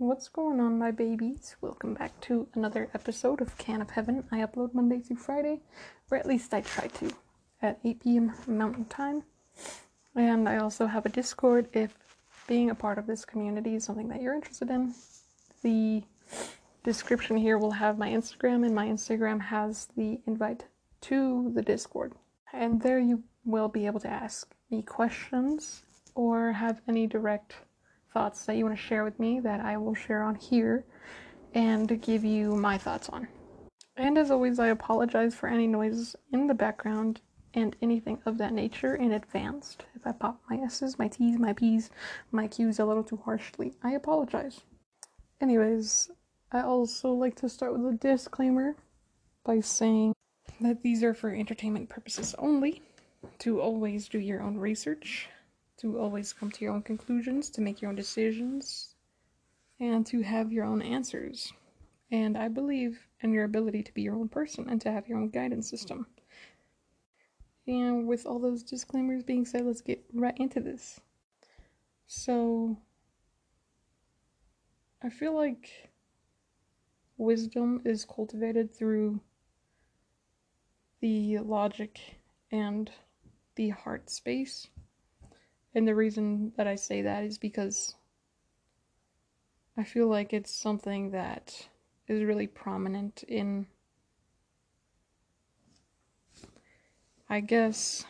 What's going on, my babies? Welcome back to another episode of Can of Heaven. I upload Monday through Friday, or at least I try to, at 8 p.m. Mountain Time. And I also have a Discord if being a part of this community is something that you're interested in. The description here will have my Instagram, and my Instagram has the invite to the Discord. And there you will be able to ask me questions or have any direct thoughts that you want to share with me that I will share on here and give you my thoughts on. And as always, I apologize for any noises in the background and anything of that nature in advance. If I pop my S's, my T's, my P's, my Q's a little too harshly, I apologize. Anyways, I also like to start with a disclaimer by saying that these are for entertainment purposes only, to always do your own research, to always come to your own conclusions, to make your own decisions, and to have your own answers. And I believe in your ability to be your own person and to have your own guidance system. And with all those disclaimers being said, let's get right into this. So, I feel like wisdom is cultivated through the logic and the heart space. And the reason that I say that is because I feel like it's something that is really prominent in, I guess,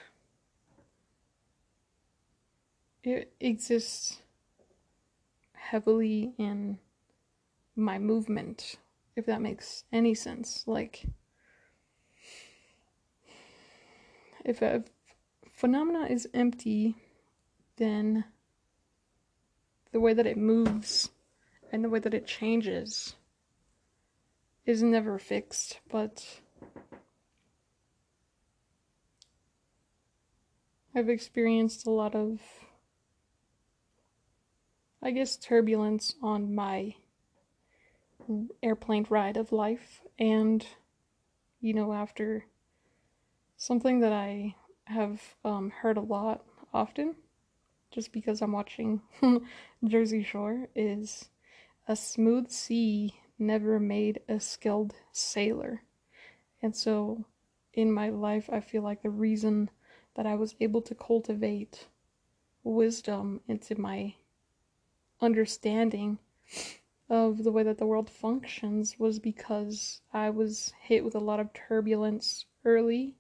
it exists heavily in my movement, if that makes any sense. Like, if a phenomena is empty, then the way that it moves and the way that it changes is never fixed, but I've experienced a lot of, I guess, turbulence on my airplane ride of life, and, you know, after something that I have um, heard a lot often, just because I'm watching Jersey Shore, is a smooth sea never made a skilled sailor. And so in my life, I feel like the reason that I was able to cultivate wisdom into my understanding of the way that the world functions was because I was hit with a lot of turbulence early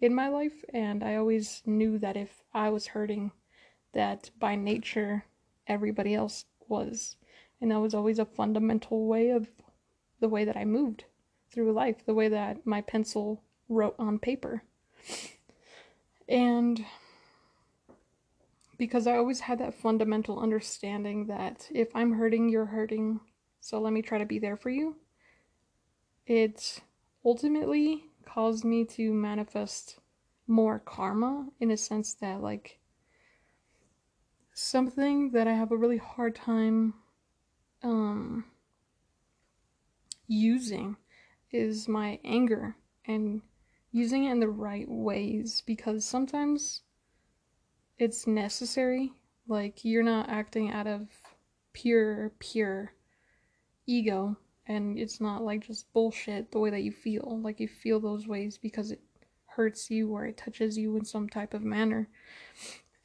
in my life, and I always knew that if I was hurting, that by nature everybody else was. And that was always a fundamental way of the way that I moved through life, the way that my pencil wrote on paper. And because I always had that fundamental understanding that if I'm hurting, you're hurting, so let me try to be there for you. It ultimately caused me to manifest more karma in a sense that, like, something that I have a really hard time um, using is my anger and using it in the right ways because sometimes it's necessary. Like, you're not acting out of pure, pure ego, and it's not like just bullshit the way that you feel. Like, you feel those ways because it hurts you or it touches you in some type of manner.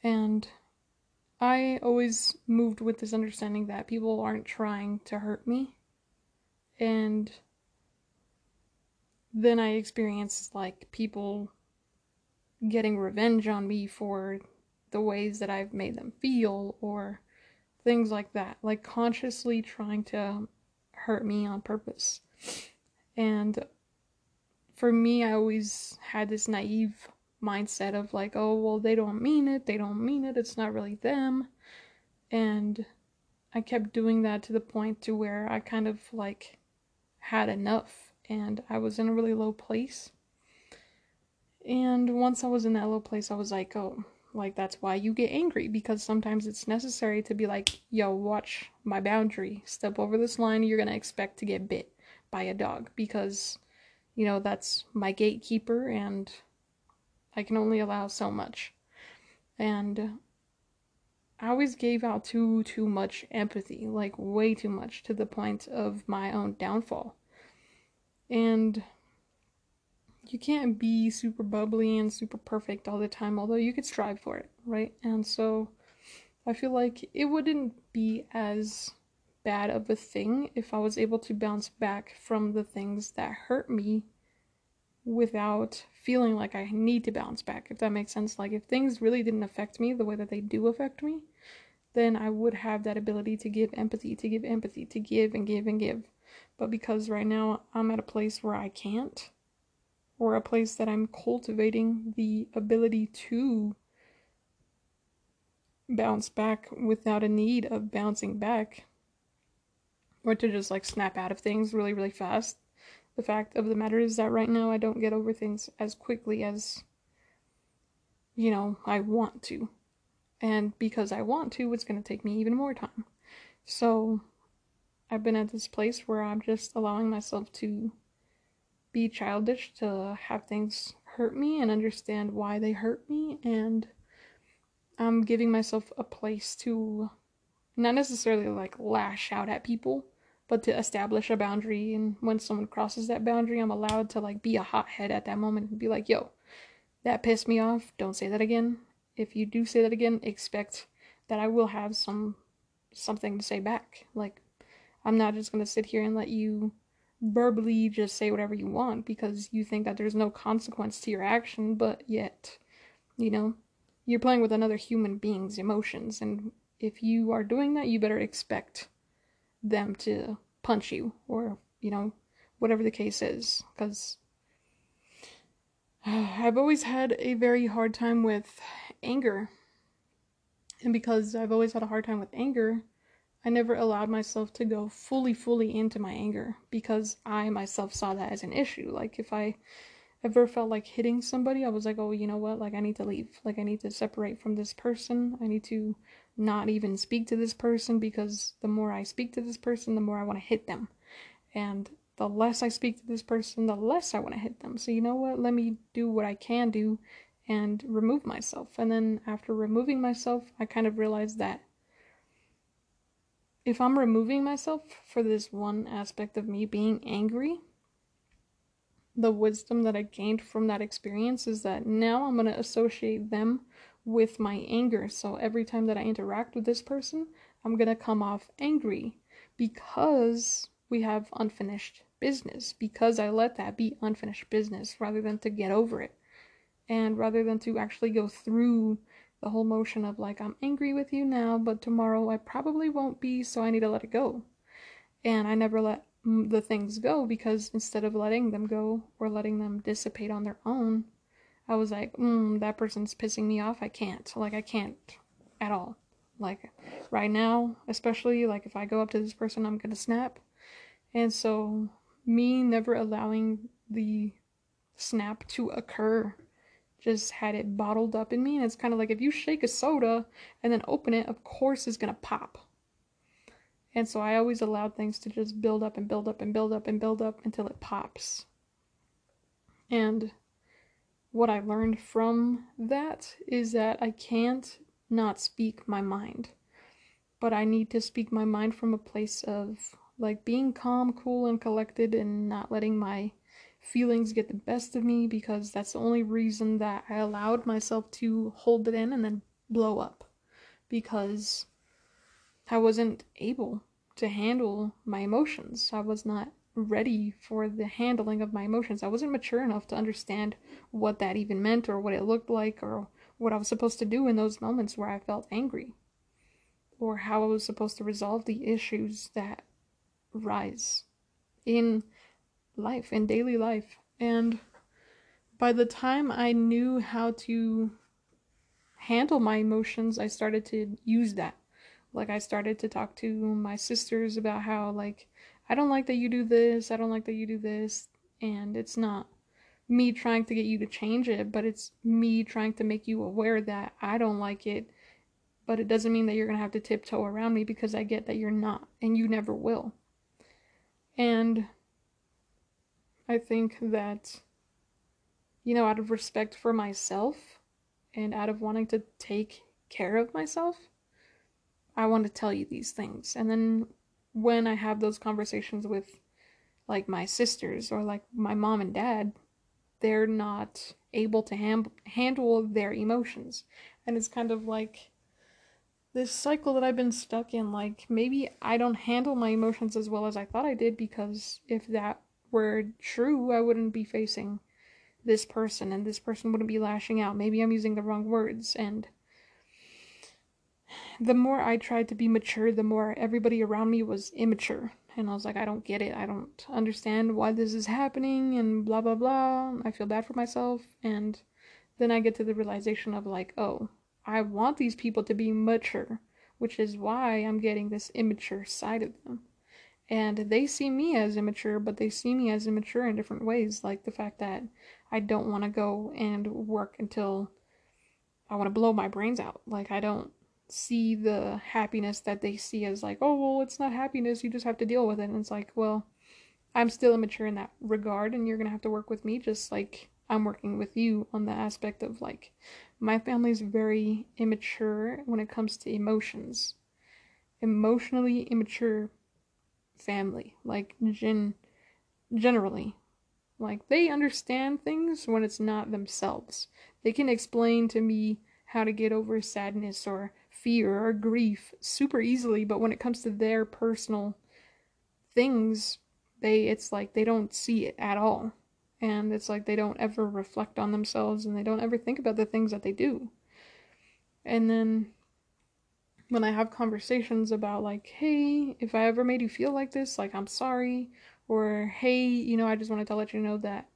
And I always moved with this understanding that people aren't trying to hurt me. And then I experienced like people getting revenge on me for the ways that I've made them feel or things like that. Like consciously trying to hurt me on purpose. And for me, I always had this naive mindset of like, oh, well, they don't mean it, they don't mean it, it's not really them. And I kept doing that to the point to where I kind of like had enough and I was in a really low place. And once I was in that low place, I was like, oh, like that's why you get angry because sometimes it's necessary to be like, yo, watch my boundary. Step over this line, you're going to expect to get bit by a dog because you know, that's my gatekeeper and I can only allow so much. And I always gave out too too much empathy, like way too much to the point of my own downfall. And you can't be super bubbly and super perfect all the time, although you could strive for it, right? And so I feel like it wouldn't be as bad of a thing if I was able to bounce back from the things that hurt me without feeling like I need to bounce back, if that makes sense. Like, if things really didn't affect me the way that they do affect me, then I would have that ability to give empathy, to give empathy, to give and give and give. But because right now I'm at a place where I can't, or a place that I'm cultivating the ability to bounce back without a need of bouncing back, or to just like snap out of things really, really fast. The fact of the matter is that right now I don't get over things as quickly as, you know, I want to. And because I want to, it's going to take me even more time. So I've been at this place where I'm just allowing myself to be childish, to have things hurt me and understand why they hurt me. And I'm giving myself a place to not necessarily like lash out at people, but to establish a boundary. And when someone crosses that boundary, I'm allowed to like be a hothead at that moment and be like, yo, that pissed me off. Don't say that again. If you do say that again, expect that I will have some something to say back. Like, I'm not just gonna sit here and let you verbally just say whatever you want because you think that there's no consequence to your action, but yet, you know, you're playing with another human being's emotions. And if you are doing that, you better expect them to punch you or, you know, whatever the case is. Because I've always had a very hard time with anger. And because I've always had a hard time with anger, I never allowed myself to go fully, fully into my anger because I myself saw that as an issue. Like, if I ever felt like hitting somebody, I was like, oh, you know what? Like, I need to leave. Like, I need to separate from this person. I need to not even speak to this person because the more I speak to this person, the more I want to hit them. And the less I speak to this person, the less I want to hit them. So, you know what? Let me do what I can do and remove myself. And then after removing myself, I kind of realized that if I'm removing myself for this one aspect of me being angry, the wisdom that I gained from that experience is that now I'm going to associate them with my anger. So every time that I interact with this person, I'm to come off angry because we have unfinished business, because I let that be unfinished business rather than to get over it. And rather than to actually go through the whole motion of like, I'm angry with you now, but tomorrow I probably won't be, so I need to let it go. And I never let the things go because instead of letting them go or letting them dissipate on their own, I was like, mm, that person's pissing me off. I can't. Like, I can't at all. Like, right now, especially, like, if I go up to this person, I'm gonna snap. And so, me never allowing the snap to occur just had it bottled up in me. And it's kind of like if you shake a soda and then open it, of course, it's gonna pop. And so I always allowed things to just build up and build up and build up and build up until it pops. And what I learned from that is that I can't not speak my mind. But I need to speak my mind from a place of like being calm, cool, and collected and not letting my feelings get the best of me because that's the only reason that I allowed myself to hold it in and then blow up. Because I wasn't able to handle my emotions. I was not ready for the handling of my emotions. I wasn't mature enough to understand what that even meant or what it looked like or what I was supposed to do in those moments where I felt angry or how I was supposed to resolve the issues that rise in life, in daily life. And by the time I knew how to handle my emotions, I started to use that like I started to talk to my sisters about how like I don't like that you do this, I don't like that you do this, and it's not me trying to get you to change it, but it's me trying to make you aware that I don't like it, but it doesn't mean that you're going to have to tiptoe around me because I get that you're not and you never will. And I think that you know, out of respect for myself and out of wanting to take care of myself, I want to tell you these things. And then when I have those conversations with like my sisters or like my mom and dad, they're not able to ham- handle their emotions. And it's kind of like this cycle that I've been stuck in. Like, maybe I don't handle my emotions as well as I thought I did because if that were true, I wouldn't be facing this person and this person wouldn't be lashing out. Maybe I'm using the wrong words. And the more I tried to be mature, the more everybody around me was immature. And I was like, I don't get it. I don't understand why this is happening and blah, blah, blah. I feel bad for myself. And then I get to the realization of like, oh, I want these people to be mature, which is why I'm getting this immature side of them. And they see me as immature, but they see me as immature in different ways, like the fact that I don't want to go and work until I want to blow my brains out. Like, I don't see the happiness that they see as like, oh, well, it's not happiness, you just have to deal with it. And it's like, well, I'm still immature in that regard, and you're to have to work with me just like I'm working with you on the aspect of like, my family is very immature when it comes to emotions. Emotionally immature family, like gen generally. Like they understand things when it's not themselves. They can explain to me how to get over sadness or fear or grief super easily, but when it comes to their personal things, they it's like they don't see it at all. And it's like they don't ever reflect on themselves and they don't ever think about the things that they do. And then when I have conversations about like, hey, if I ever made you feel like this, like I'm sorry, or hey, you know, I just wanted to let you know that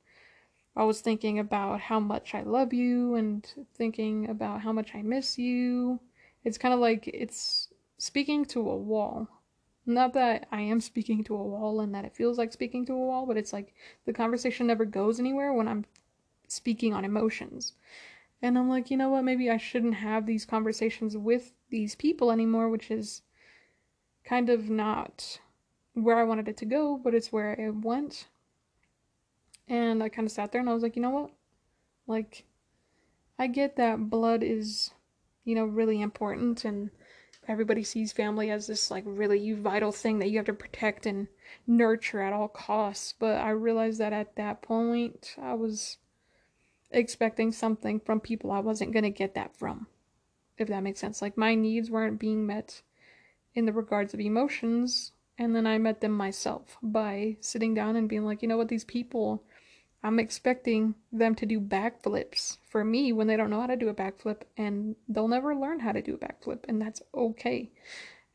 I was thinking about how much I love you and thinking about how much I miss you. It's kind of like it's speaking to a wall. Not that I am speaking to a wall and that it feels like speaking to a wall, but it's like the conversation never goes anywhere when I'm speaking on emotions. And I'm like, you know what, maybe I shouldn't have these conversations with these people anymore, which is kind of not where I wanted it to go, but it's where it went. And I kind of sat there and I was like, you know what? Like, I get that blood is, you know, really important and everybody sees family as this like really vital thing that you have to protect and nurture at all costs. But I realized that at that point, I was expecting something from people I wasn't going to get that from if that makes sense. Like my needs weren't being met in the regards of emotions, and then I met them myself by sitting down and being like, you know what, these people, I'm expecting them to do backflips for me when they don't know how to do a backflip, and they'll never learn how to do a backflip, and that's okay.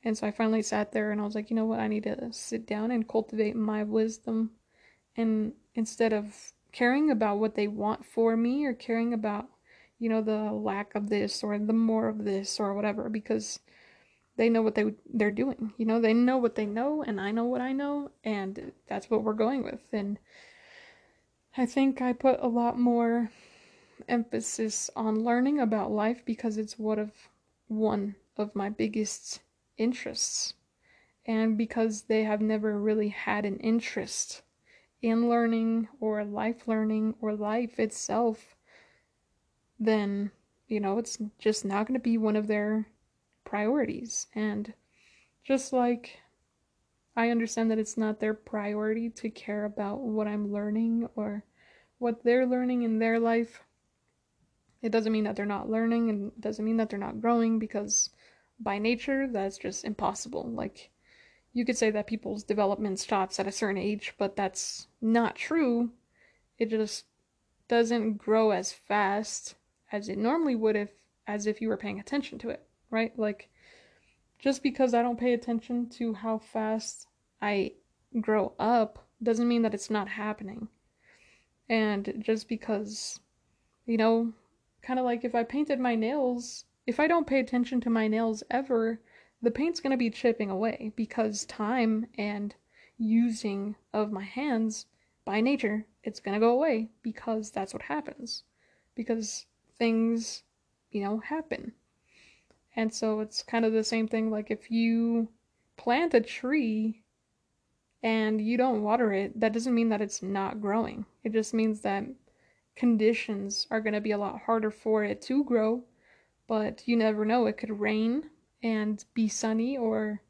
And so I finally sat there and I was like, you know what, I need to sit down and cultivate my wisdom, and instead of caring about what they want for me or caring about you know the lack of this or the more of this or whatever because they know what they they're doing you know? They know what they know and I know what I know and that's what we're going with. And I think I put a lot more emphasis on learning about life because it's one of one of my biggest interests and because they have never really had an interest in learning or life learning or life itself then, you know, it's just not going to be one of their priorities. And just like I understand that it's not their priority to care about what I'm learning or what they're learning in their life, it doesn't mean that they're not learning and doesn't mean that they're not growing because by nature that's just impossible. Like you could say that people's development stops at a certain age, but that's not true. It just doesn't grow as fast as it normally would if as if you were paying attention to it, right? Like just because I don't pay attention to how fast I grow up doesn't mean that it's not happening. And just because you know, kind of like if I painted my nails, if I don't pay attention to my nails ever, the paint's going to be chipping away because time and using of my hands by nature, it's going to go away because that's what happens. Because things, you know, happen. And so it's kind of the same thing like if you plant a tree and you don't water it, that doesn't mean that it's not growing. It just means that conditions are going to be a lot harder for it to grow, but you never know. It could rain and be sunny or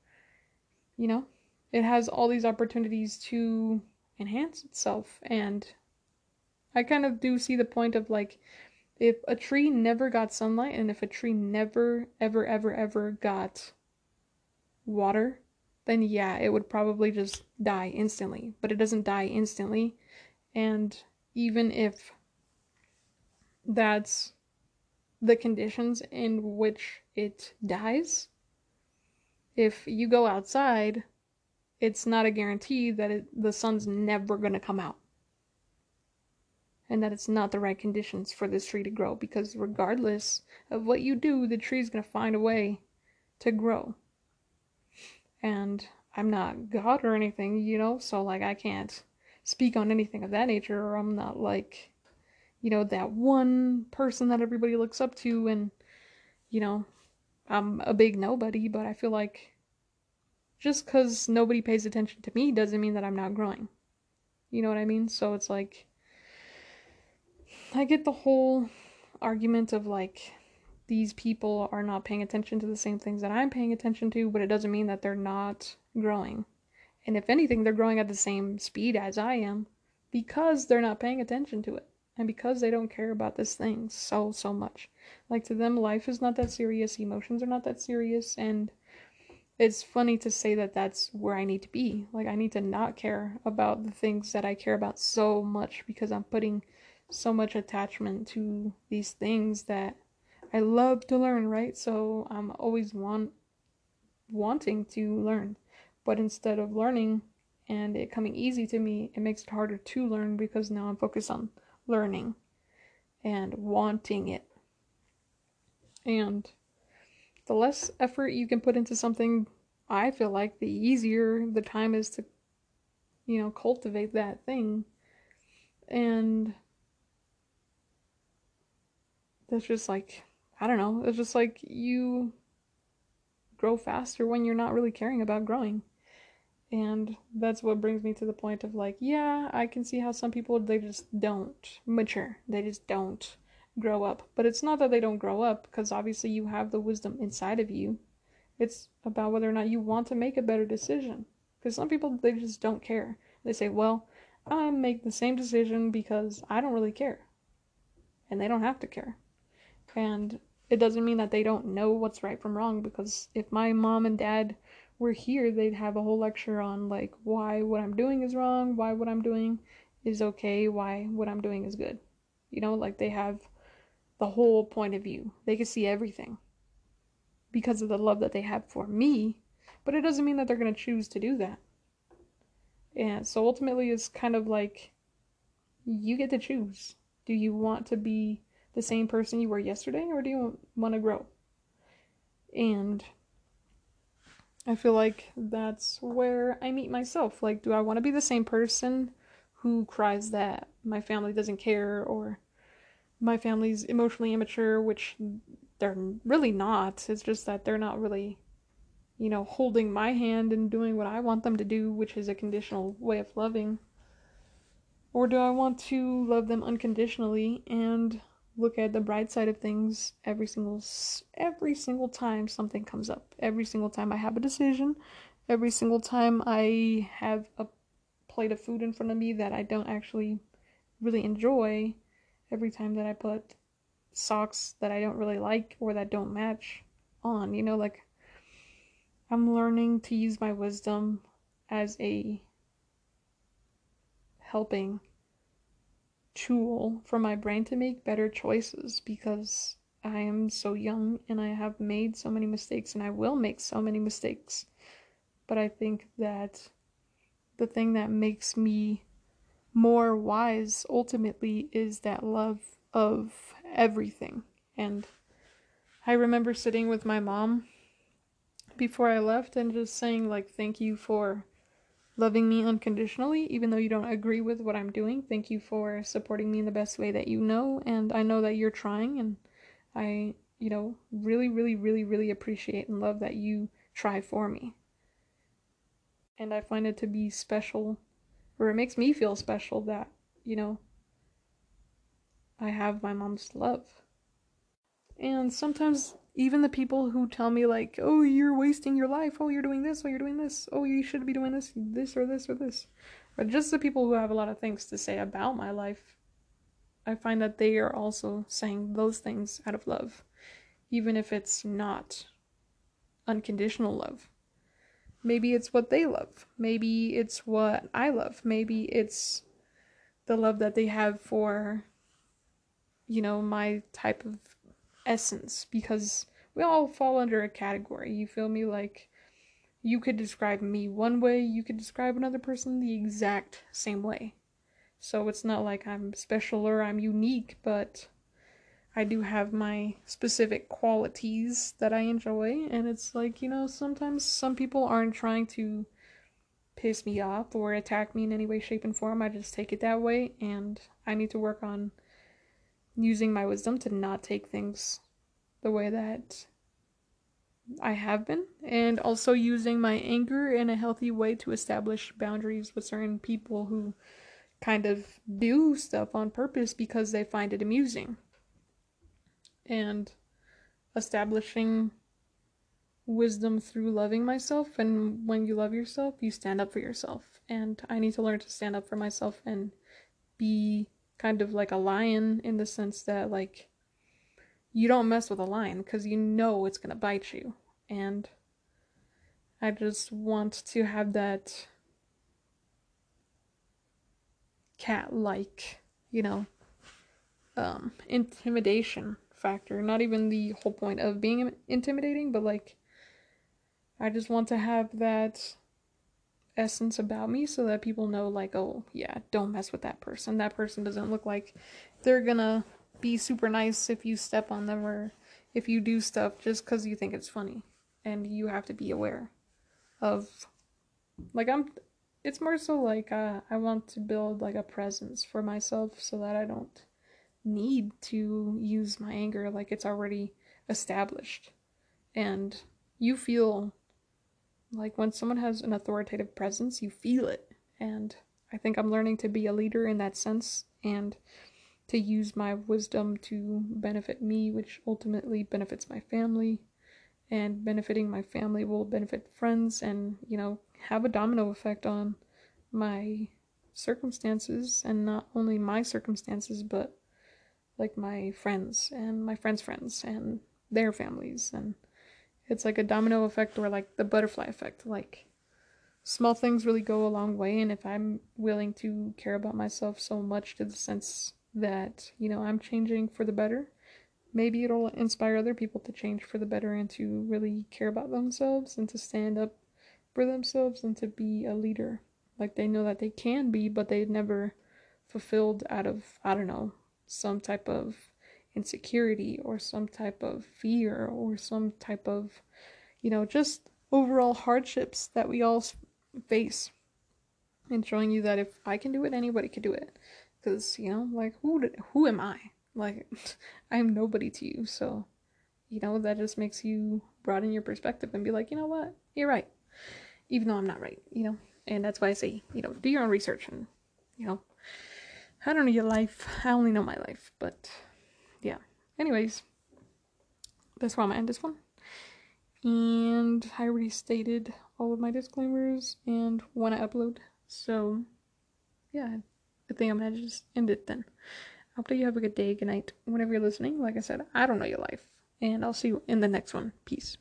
you know, it has all these opportunities to enhance itself and I kind of do see the point of like if a tree never got sunlight and if a tree never ever ever ever got water, then yeah, it would probably just die instantly. But it doesn't die instantly. And even if that's the conditions in which it dies, if you go outside, it's not a guarantee that it, the sun's never going to come out. And that it's not the right conditions for this tree to grow because, regardless of what you do, the tree's going to find a way to grow. And I'm not God or anything, you know, so like I can't speak on anything of that nature, or I'm not like, you know, that one person that everybody looks up to, and, you know, I'm a big nobody, but I feel like just because nobody pays attention to me doesn't mean that I'm not growing. You know what I mean? So it's like, I get the whole argument of like, these people are not paying attention to the same things that I'm paying attention to, but it doesn't mean that they're not growing. And if anything, they're growing at the same speed as I am because they're not paying attention to it and because they don't care about this thing so, so much. Like to them, life is not that serious, emotions are not that serious, and it's funny to say that that's where I need to be. Like, I need to not care about the things that I care about so much because I'm putting so much attachment to these things that I love to learn, right? So I'm always want wanting to learn. But instead of learning and it coming easy to me, it makes it harder to learn because now I'm focused on learning and wanting it. And the less effort you can put into something, I feel like the easier the time is to, you know, cultivate that thing. And that's just like, I don't know, it's just like you grow faster when you're not really caring about growing. And that's what brings me to the point of like, yeah, I can see how some people they just don't mature. They just don't grow up. But it's not that they don't grow up, because obviously you have the wisdom inside of you. It's about whether or not you want to make a better decision. Because some people, they just don't care. They say, well, I make the same decision because I don't really care. And they don't have to care. And it doesn't mean that they don't know what's right from wrong, because if my mom and dad were here, they'd have a whole lecture on, like, why what I'm doing is wrong, why what I'm doing is okay, why what I'm doing is good. You know, like they have the whole point of view. They can see everything because of the love that they have for me, but it doesn't mean that they're going to choose to do that. And so ultimately, it's kind of like you get to choose. Do you want to be the same person you were yesterday, or do you want to grow? And I feel like that's where I meet myself. Like, do I want to be the same person who cries that my family doesn't care or my family's emotionally immature, which they're really not. It's just that they're not really, you know, holding my hand and doing what I want them to do, which is a conditional way of loving. Or do I want to love them unconditionally and look at the bright side of things every single every single time something comes up, every single time I have a decision, every single time I have a plate of food in front of me that I don't actually really enjoy every time that I put socks that I don't really like or that don't match on. You know, like I'm learning to use my wisdom as a helping tool for my brain to make better choices because I am so young and I have made so many mistakes and I will make so many mistakes. But I think that the thing that makes me more wise ultimately is that love of everything. And I remember sitting with my mom before I left and just saying, like, thank you for loving me unconditionally, even though you don't agree with what I'm doing. Thank you for supporting me in the best way that you know. And I know that you're trying, and I, you know, really, really, really, really appreciate and love that you try for me. And I find it to be special or it makes me feel special that, you know, I have my mom's love. And sometimes even the people who tell me like, "Oh, you're wasting your life. Oh, you're doing this. Oh, you're doing this. Oh, you should be doing this, this or this or this," or just the people who have a lot of things to say about my life, I find that they are also saying those things out of love, even if it's not unconditional love. Maybe it's what they love. Maybe it's what I love. Maybe it's the love that they have for, you know, my type of essence because we all fall under a category. You feel me? Like, you could describe me one way, you could describe another person the exact same way. So it's not like I'm special or I'm unique, but I do have my specific qualities that I enjoy. And it's like, you know, sometimes some people aren't trying to piss me off or attack me in any way, shape, and form. I just take it that way. And I need to work on using my wisdom to not take things the way that I have been, and also using my anger in a healthy way to establish boundaries with certain people who kind of do stuff on purpose because they find it amusing. And establishing wisdom through loving myself, and when you love yourself, you stand up for yourself. And I need to learn to stand up for myself and be kind of like a lion in the sense that like you don't mess with a lion because you know it's gonna bite you. And i just want to have that cat like you know um intimidation factor. Not even the whole point of being intimidating but like i just want to have that essence about me so that people know like oh yeah don't mess with that person. That person doesn't look like they're gonna be super nice if you step on them or if you do stuff just because you think it's funny. And you have to be aware of like i'm it's more so like uh, i want to build like a presence for myself so that i don't need to use my anger like it's already established. And you feel like when someone has an authoritative presence, you feel it. And I think I'm learning to be a leader in that sense and to use my wisdom to benefit me, which ultimately benefits my family. And benefiting my family will benefit friends and, you know, have a domino effect on my circumstances and not only my circumstances, but like my friends and my friends' friends and their families and it's like a domino effect or like the butterfly effect. Like small things really go a long way and if I'm willing to care about myself so much to the sense that, you know, I'm changing for the better, maybe it'll inspire other people to change for the better and to really care about themselves and to stand up for themselves and to be a leader. Like they know that they can be, but they never fulfilled out of, I don't know, some type of insecurity or some type of fear or some type of, you know, just overall hardships that we all face. And showing you that if I can do it, anybody can do it. Because, you know, like, who, did, who am I? Like, I'm nobody to you. So, you know, that just makes you broaden your perspective and be like, you know what? You're right. Even though I'm not right, you know? And that's why I say, you know, do your own research and, you know, I don't know your life. I only know my life, but yeah. Anyways, that's where I'm gonna end this one. And I already stated all of my disclaimers and when I upload. So, yeah, I think I'm gonna just end it then. I hope that you have a good day, good night, whenever you're listening. Like I said, I don't know your life. And I'll see you in the next one. Peace.